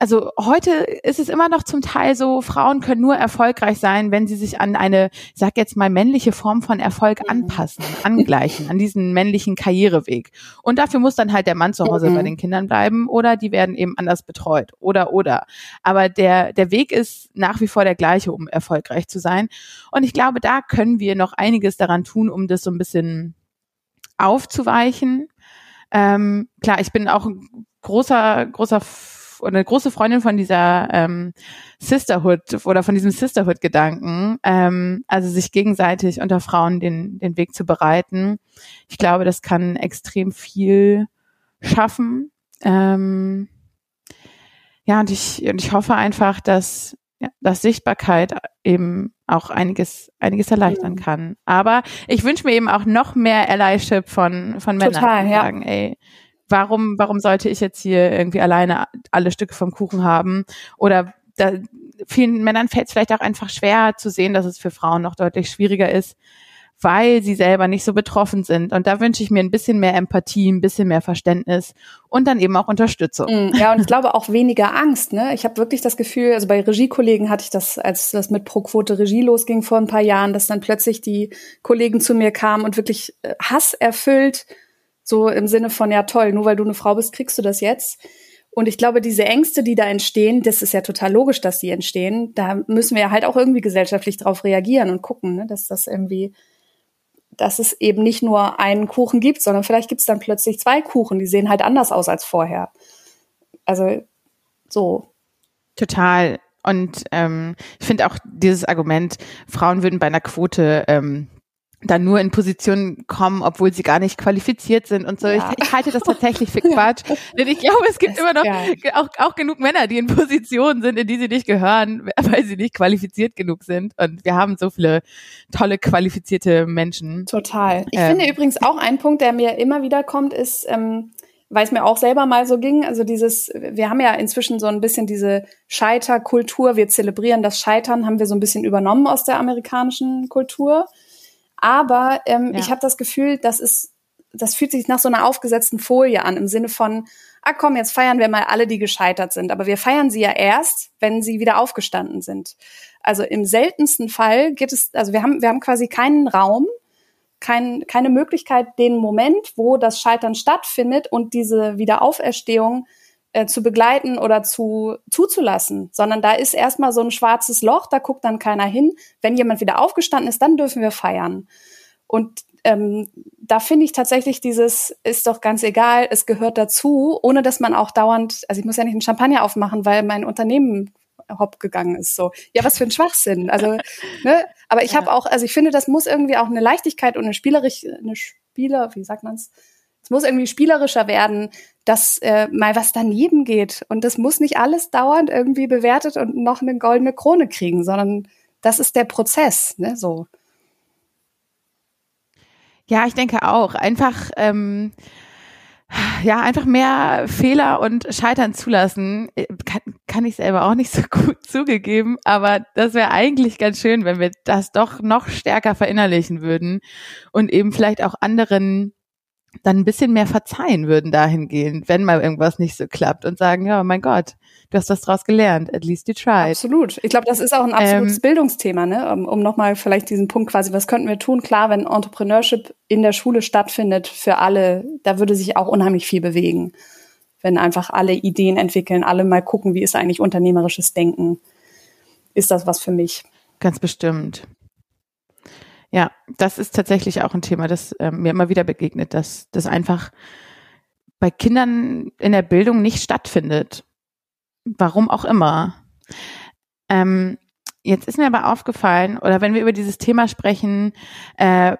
also heute ist es immer noch zum Teil so, Frauen können nur erfolgreich sein, wenn sie sich an eine, ich sag jetzt mal, männliche Form von Erfolg mhm. anpassen, angleichen, an diesen männlichen Karriereweg. Und dafür muss dann halt der Mann zu Hause mhm. bei den Kindern bleiben oder die werden eben anders betreut oder oder. Aber der, der Weg ist nach wie vor der gleiche, um erfolgreich zu sein. Und ich glaube, da können wir noch einiges daran tun, um das so ein bisschen aufzuweichen. Ähm, klar, ich bin auch ein großer, großer eine große Freundin von dieser ähm, Sisterhood oder von diesem Sisterhood-Gedanken, ähm, also sich gegenseitig unter Frauen den, den Weg zu bereiten. Ich glaube, das kann extrem viel schaffen. Ähm, ja, und ich, und ich hoffe einfach, dass, ja, dass Sichtbarkeit eben auch einiges, einiges erleichtern kann. Aber ich wünsche mir eben auch noch mehr Allyship von, von Männern, Total, ja. sagen, ey, warum, warum sollte ich jetzt hier irgendwie alleine alle Stücke vom Kuchen haben? Oder da, vielen Männern fällt es vielleicht auch einfach schwer zu sehen, dass es für Frauen noch deutlich schwieriger ist, weil sie selber nicht so betroffen sind. Und da wünsche ich mir ein bisschen mehr Empathie, ein bisschen mehr Verständnis und dann eben auch Unterstützung. Mm, ja, und ich glaube auch weniger Angst. Ne? Ich habe wirklich das Gefühl, also bei Regiekollegen hatte ich das, als das mit Pro Quote Regie losging vor ein paar Jahren, dass dann plötzlich die Kollegen zu mir kamen und wirklich äh, Hass erfüllt so im Sinne von, ja toll, nur weil du eine Frau bist, kriegst du das jetzt. Und ich glaube, diese Ängste, die da entstehen, das ist ja total logisch, dass die entstehen. Da müssen wir halt auch irgendwie gesellschaftlich drauf reagieren und gucken, ne, dass das irgendwie, dass es eben nicht nur einen Kuchen gibt, sondern vielleicht gibt es dann plötzlich zwei Kuchen, die sehen halt anders aus als vorher. Also so. Total. Und ähm, ich finde auch dieses Argument, Frauen würden bei einer Quote ähm, dann nur in Positionen kommen, obwohl sie gar nicht qualifiziert sind und so. Ja. Ich, ich, halte das tatsächlich für Quatsch. Denn ich glaube, es gibt immer noch auch, auch genug Männer, die in Positionen sind, in die sie nicht gehören, weil sie nicht qualifiziert genug sind. Und wir haben so viele tolle, qualifizierte Menschen. Total. Ich ähm, finde übrigens auch ein Punkt, der mir immer wieder kommt, ist, ähm, weil es mir auch selber mal so ging, also dieses, wir haben ja inzwischen so ein bisschen diese Scheiterkultur, wir zelebrieren das Scheitern, haben wir so ein bisschen übernommen aus der amerikanischen Kultur. Aber ähm, ja. ich habe das Gefühl, das ist, das fühlt sich nach so einer aufgesetzten Folie an, im Sinne von, ah komm, jetzt feiern wir mal alle, die gescheitert sind. Aber wir feiern sie ja erst, wenn sie wieder aufgestanden sind. Also im seltensten Fall geht es, also wir haben, wir haben quasi keinen Raum, kein, keine Möglichkeit, den Moment, wo das Scheitern stattfindet und diese Wiederauferstehung äh, zu begleiten oder zu zuzulassen, sondern da ist erstmal so ein schwarzes Loch, da guckt dann keiner hin. Wenn jemand wieder aufgestanden ist, dann dürfen wir feiern. Und ähm, da finde ich tatsächlich dieses, ist doch ganz egal, es gehört dazu, ohne dass man auch dauernd, also ich muss ja nicht einen Champagner aufmachen, weil mein Unternehmen hopp gegangen ist. So, ja, was für ein Schwachsinn. Also, ne? Aber ich habe auch, also ich finde, das muss irgendwie auch eine Leichtigkeit und eine spielerisch, eine Spieler, wie sagt man's? Muss irgendwie spielerischer werden, dass äh, mal was daneben geht. Und das muss nicht alles dauernd irgendwie bewertet und noch eine goldene Krone kriegen, sondern das ist der Prozess, ne, so. Ja, ich denke auch. Einfach, ähm, ja, einfach mehr Fehler und Scheitern zulassen. Äh, kann, kann ich selber auch nicht so gut zugegeben, aber das wäre eigentlich ganz schön, wenn wir das doch noch stärker verinnerlichen würden und eben vielleicht auch anderen dann ein bisschen mehr verzeihen würden dahingehend, wenn mal irgendwas nicht so klappt und sagen, ja, mein Gott, du hast was draus gelernt, at least you tried. Absolut. Ich glaube, das ist auch ein absolutes ähm, Bildungsthema, ne? Um, um nochmal vielleicht diesen Punkt quasi, was könnten wir tun? Klar, wenn Entrepreneurship in der Schule stattfindet für alle, da würde sich auch unheimlich viel bewegen. Wenn einfach alle Ideen entwickeln, alle mal gucken, wie ist eigentlich unternehmerisches Denken? Ist das was für mich? Ganz bestimmt. Ja, das ist tatsächlich auch ein Thema, das äh, mir immer wieder begegnet, dass das einfach bei Kindern in der Bildung nicht stattfindet. Warum auch immer. Ähm, jetzt ist mir aber aufgefallen, oder wenn wir über dieses Thema sprechen, äh,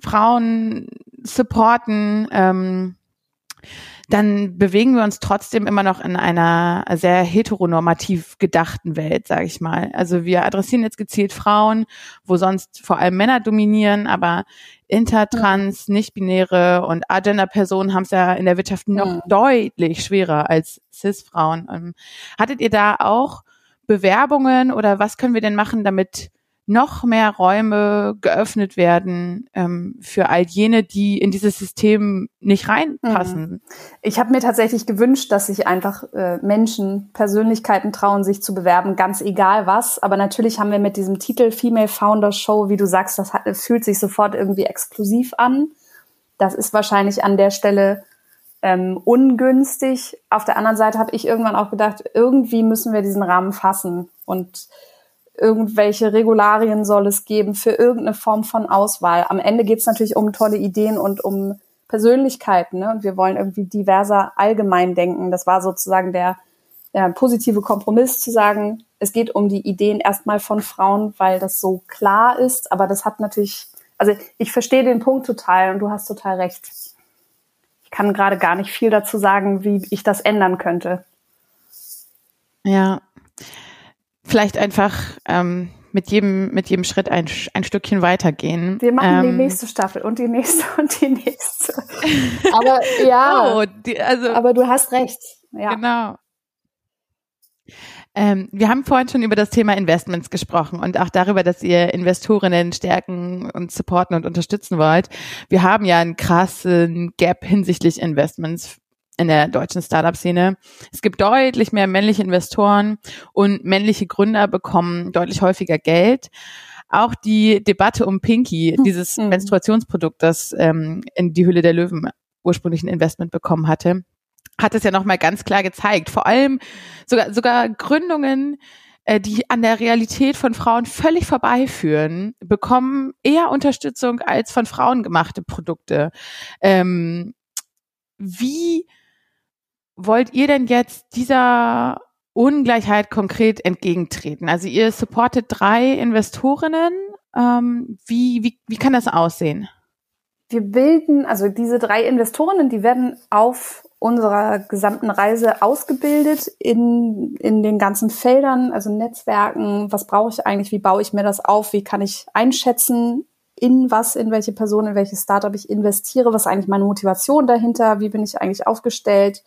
Frauen supporten, ähm, dann bewegen wir uns trotzdem immer noch in einer sehr heteronormativ gedachten Welt, sage ich mal. Also wir adressieren jetzt gezielt Frauen, wo sonst vor allem Männer dominieren, aber intertrans, nicht-binäre und agender-Personen haben es ja in der Wirtschaft noch ja. deutlich schwerer als cis-Frauen. Ähm, hattet ihr da auch Bewerbungen oder was können wir denn machen, damit noch mehr Räume geöffnet werden ähm, für all jene, die in dieses System nicht reinpassen. Mhm. Ich habe mir tatsächlich gewünscht, dass sich einfach äh, Menschen, Persönlichkeiten trauen, sich zu bewerben, ganz egal was. Aber natürlich haben wir mit diesem Titel Female Founder Show, wie du sagst, das hat, fühlt sich sofort irgendwie exklusiv an. Das ist wahrscheinlich an der Stelle ähm, ungünstig. Auf der anderen Seite habe ich irgendwann auch gedacht, irgendwie müssen wir diesen Rahmen fassen und irgendwelche Regularien soll es geben für irgendeine Form von Auswahl. Am Ende geht es natürlich um tolle Ideen und um Persönlichkeiten. Ne? Und wir wollen irgendwie diverser allgemein denken. Das war sozusagen der, der positive Kompromiss zu sagen, es geht um die Ideen erstmal von Frauen, weil das so klar ist. Aber das hat natürlich, also ich verstehe den Punkt total und du hast total recht. Ich kann gerade gar nicht viel dazu sagen, wie ich das ändern könnte. Ja, vielleicht einfach ähm, mit jedem mit jedem Schritt ein, ein Stückchen weitergehen. Wir machen ähm, die nächste Staffel und die nächste und die nächste. aber ja, oh, die, also, aber du hast recht. Ja. Genau. Ähm, wir haben vorhin schon über das Thema Investments gesprochen und auch darüber, dass ihr Investorinnen stärken und supporten und unterstützen wollt. Wir haben ja einen krassen Gap hinsichtlich Investments in der deutschen Startup-Szene. Es gibt deutlich mehr männliche Investoren und männliche Gründer bekommen deutlich häufiger Geld. Auch die Debatte um Pinky, hm. dieses mhm. Menstruationsprodukt, das ähm, in die Hülle der Löwen ursprünglich ein Investment bekommen hatte, hat es ja nochmal ganz klar gezeigt. Vor allem sogar, sogar Gründungen, äh, die an der Realität von Frauen völlig vorbeiführen, bekommen eher Unterstützung als von Frauen gemachte Produkte. Ähm, wie wollt ihr denn jetzt dieser Ungleichheit konkret entgegentreten? Also ihr supportet drei Investorinnen. Ähm, wie, wie, wie kann das aussehen? Wir bilden, also diese drei Investorinnen, die werden auf unserer gesamten Reise ausgebildet in, in den ganzen Feldern, also Netzwerken. Was brauche ich eigentlich? Wie baue ich mir das auf? Wie kann ich einschätzen, in was, in welche Person, in welches Startup ich investiere? Was ist eigentlich meine Motivation dahinter? Wie bin ich eigentlich aufgestellt?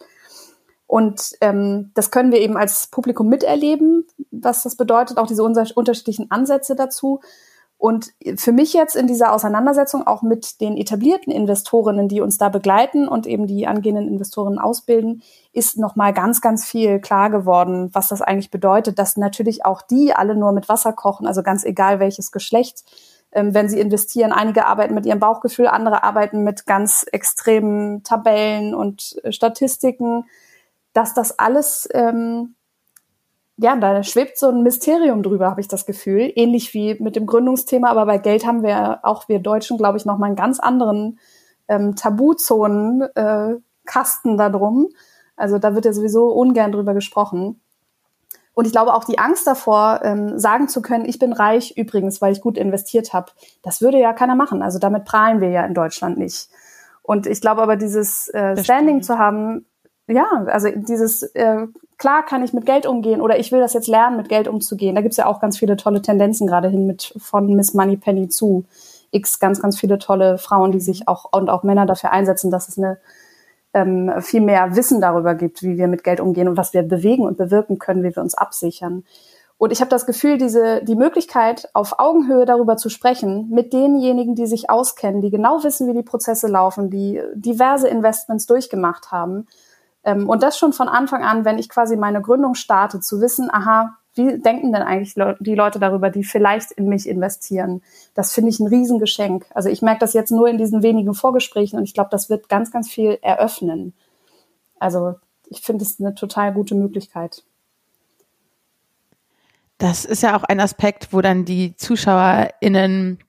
Und ähm, das können wir eben als Publikum miterleben, was das bedeutet, auch diese unterschiedlichen Ansätze dazu. Und für mich jetzt in dieser Auseinandersetzung auch mit den etablierten Investorinnen, die uns da begleiten und eben die angehenden Investorinnen ausbilden, ist nochmal ganz, ganz viel klar geworden, was das eigentlich bedeutet, dass natürlich auch die alle nur mit Wasser kochen, also ganz egal welches Geschlecht, ähm, wenn sie investieren. Einige arbeiten mit ihrem Bauchgefühl, andere arbeiten mit ganz extremen Tabellen und äh, Statistiken dass das alles, ähm, ja, da schwebt so ein Mysterium drüber, habe ich das Gefühl. Ähnlich wie mit dem Gründungsthema, aber bei Geld haben wir auch wir Deutschen, glaube ich, nochmal einen ganz anderen ähm, Tabuzonen, äh, Kasten da drum. Also da wird ja sowieso ungern drüber gesprochen. Und ich glaube auch die Angst davor, ähm, sagen zu können, ich bin reich übrigens, weil ich gut investiert habe, das würde ja keiner machen. Also damit prahlen wir ja in Deutschland nicht. Und ich glaube aber, dieses äh, Standing zu haben, ja, also dieses äh, klar kann ich mit Geld umgehen oder ich will das jetzt lernen, mit Geld umzugehen. Da gibt's ja auch ganz viele tolle Tendenzen gerade hin mit von Miss Money Penny zu X ganz, ganz viele tolle Frauen, die sich auch und auch Männer dafür einsetzen, dass es eine ähm, viel mehr Wissen darüber gibt, wie wir mit Geld umgehen und was wir bewegen und bewirken können, wie wir uns absichern. Und ich habe das Gefühl, diese, die Möglichkeit, auf Augenhöhe darüber zu sprechen, mit denjenigen, die sich auskennen, die genau wissen, wie die Prozesse laufen, die diverse Investments durchgemacht haben. Ähm, und das schon von Anfang an, wenn ich quasi meine Gründung starte, zu wissen, aha, wie denken denn eigentlich die Leute darüber, die vielleicht in mich investieren? Das finde ich ein Riesengeschenk. Also ich merke das jetzt nur in diesen wenigen Vorgesprächen und ich glaube, das wird ganz, ganz viel eröffnen. Also ich finde es eine total gute Möglichkeit. Das ist ja auch ein Aspekt, wo dann die ZuschauerInnen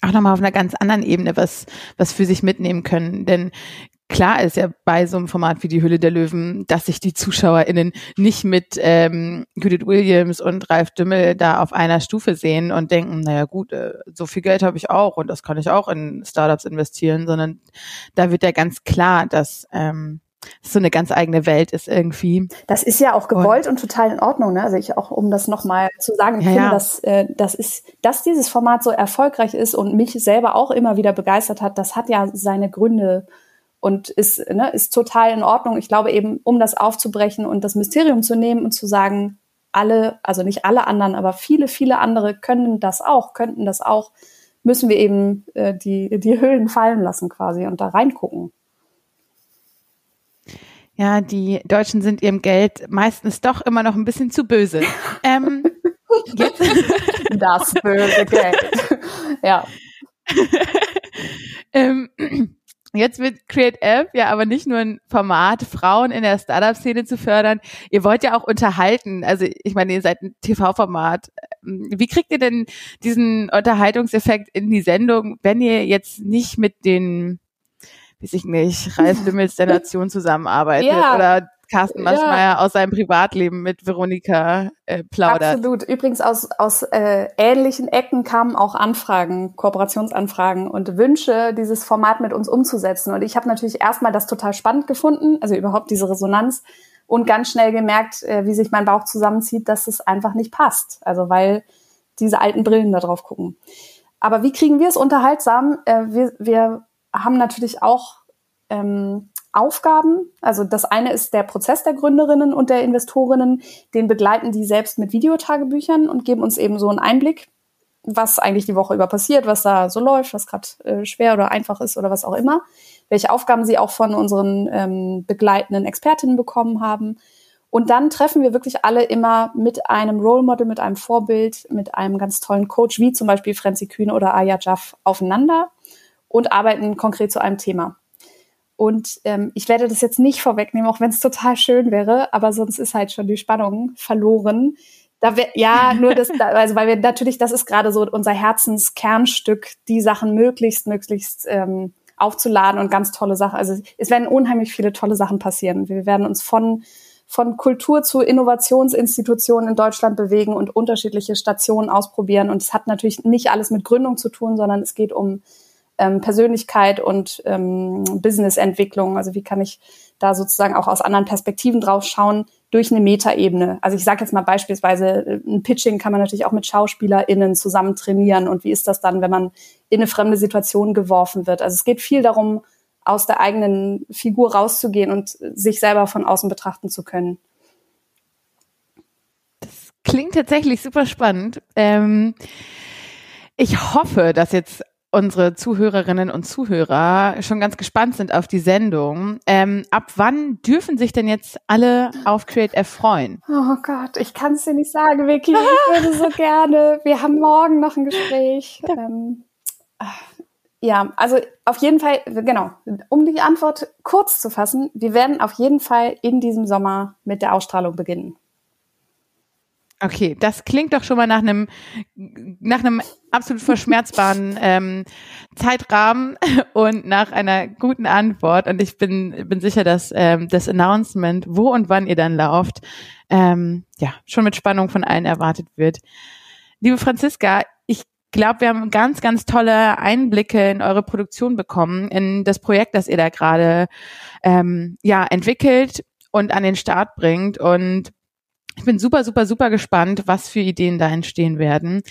auch nochmal auf einer ganz anderen Ebene was, was für sich mitnehmen können. Denn klar ist ja bei so einem Format wie die Hülle der Löwen, dass sich die ZuschauerInnen nicht mit ähm, Judith Williams und Ralf Dümmel da auf einer Stufe sehen und denken, naja gut, äh, so viel Geld habe ich auch und das kann ich auch in Startups investieren, sondern da wird ja ganz klar, dass ähm, so eine ganz eigene Welt ist irgendwie. Das ist ja auch gewollt und, und total in Ordnung. Ne? Also ich auch, um das nochmal zu sagen, ich ja, finde, ja. dass äh, das ist, dass dieses Format so erfolgreich ist und mich selber auch immer wieder begeistert hat, das hat ja seine Gründe und ist, ne, ist total in Ordnung. Ich glaube eben, um das aufzubrechen und das Mysterium zu nehmen und zu sagen, alle, also nicht alle anderen, aber viele, viele andere können das auch, könnten das auch, müssen wir eben äh, die, die Hüllen fallen lassen quasi und da reingucken. Ja, die Deutschen sind ihrem Geld meistens doch immer noch ein bisschen zu böse. ähm, jetzt das böse Geld. ja. ähm, Jetzt wird Create App ja aber nicht nur ein Format, Frauen in der Startup-Szene zu fördern. Ihr wollt ja auch unterhalten. Also ich meine, ihr seid ein TV-Format. Wie kriegt ihr denn diesen Unterhaltungseffekt in die Sendung, wenn ihr jetzt nicht mit den weiß ich nicht, Ralf Lümmels der Nation zusammenarbeitet ja. oder Carsten Maschmeyer ja. aus seinem Privatleben mit Veronika äh, plaudert. Absolut. Übrigens aus, aus äh, ähnlichen Ecken kamen auch Anfragen, Kooperationsanfragen und Wünsche, dieses Format mit uns umzusetzen. Und ich habe natürlich erstmal das total spannend gefunden, also überhaupt diese Resonanz und ganz schnell gemerkt, äh, wie sich mein Bauch zusammenzieht, dass es einfach nicht passt. Also weil diese alten Brillen da drauf gucken. Aber wie kriegen wir es unterhaltsam? Äh, wir, wir haben natürlich auch ähm, Aufgaben. Also das eine ist der Prozess der Gründerinnen und der Investorinnen. Den begleiten die selbst mit Videotagebüchern und geben uns eben so einen Einblick, was eigentlich die Woche über passiert, was da so läuft, was gerade äh, schwer oder einfach ist oder was auch immer. Welche Aufgaben sie auch von unseren ähm, begleitenden Expertinnen bekommen haben. Und dann treffen wir wirklich alle immer mit einem Role Model, mit einem Vorbild, mit einem ganz tollen Coach, wie zum Beispiel Frenzy Kühne oder Aya Jaff, aufeinander und arbeiten konkret zu einem Thema. Und ähm, ich werde das jetzt nicht vorwegnehmen, auch wenn es total schön wäre, aber sonst ist halt schon die Spannung verloren. Da wär, ja, nur das, also weil wir natürlich, das ist gerade so unser Herzenskernstück, die Sachen möglichst, möglichst ähm, aufzuladen und ganz tolle Sachen. Also es werden unheimlich viele tolle Sachen passieren. Wir werden uns von von Kultur zu Innovationsinstitutionen in Deutschland bewegen und unterschiedliche Stationen ausprobieren. Und es hat natürlich nicht alles mit Gründung zu tun, sondern es geht um ähm, Persönlichkeit und ähm, Businessentwicklung. Also wie kann ich da sozusagen auch aus anderen Perspektiven drauf schauen durch eine Metaebene. Also ich sage jetzt mal beispielsweise, äh, ein Pitching kann man natürlich auch mit SchauspielerInnen zusammen trainieren. Und wie ist das dann, wenn man in eine fremde Situation geworfen wird? Also es geht viel darum, aus der eigenen Figur rauszugehen und sich selber von außen betrachten zu können. Das klingt tatsächlich super spannend. Ähm, ich hoffe, dass jetzt unsere Zuhörerinnen und Zuhörer schon ganz gespannt sind auf die Sendung. Ähm, ab wann dürfen sich denn jetzt alle auf Create F freuen? Oh Gott, ich kann es dir nicht sagen, Vicky. Ich würde so gerne. Wir haben morgen noch ein Gespräch. Ähm, ja, also auf jeden Fall, genau, um die Antwort kurz zu fassen, wir werden auf jeden Fall in diesem Sommer mit der Ausstrahlung beginnen. Okay, das klingt doch schon mal nach einem nach einem absolut verschmerzbaren ähm, Zeitrahmen und nach einer guten Antwort. Und ich bin bin sicher, dass ähm, das Announcement, wo und wann ihr dann lauft, ähm, ja schon mit Spannung von allen erwartet wird. Liebe Franziska, ich glaube, wir haben ganz ganz tolle Einblicke in eure Produktion bekommen, in das Projekt, das ihr da gerade ähm, ja entwickelt und an den Start bringt. Und ich bin super, super, super gespannt, was für Ideen da entstehen werden.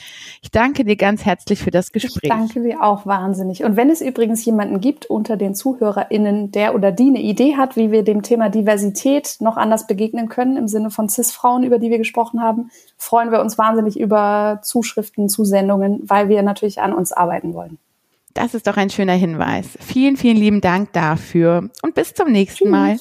Ich danke dir ganz herzlich für das Gespräch. Ich danke dir auch wahnsinnig. Und wenn es übrigens jemanden gibt unter den ZuhörerInnen, der oder die eine Idee hat, wie wir dem Thema Diversität noch anders begegnen können, im Sinne von CIS-Frauen, über die wir gesprochen haben, freuen wir uns wahnsinnig über Zuschriften, Zusendungen, weil wir natürlich an uns arbeiten wollen. Das ist doch ein schöner Hinweis. Vielen, vielen lieben Dank dafür und bis zum nächsten Tschüss. Mal.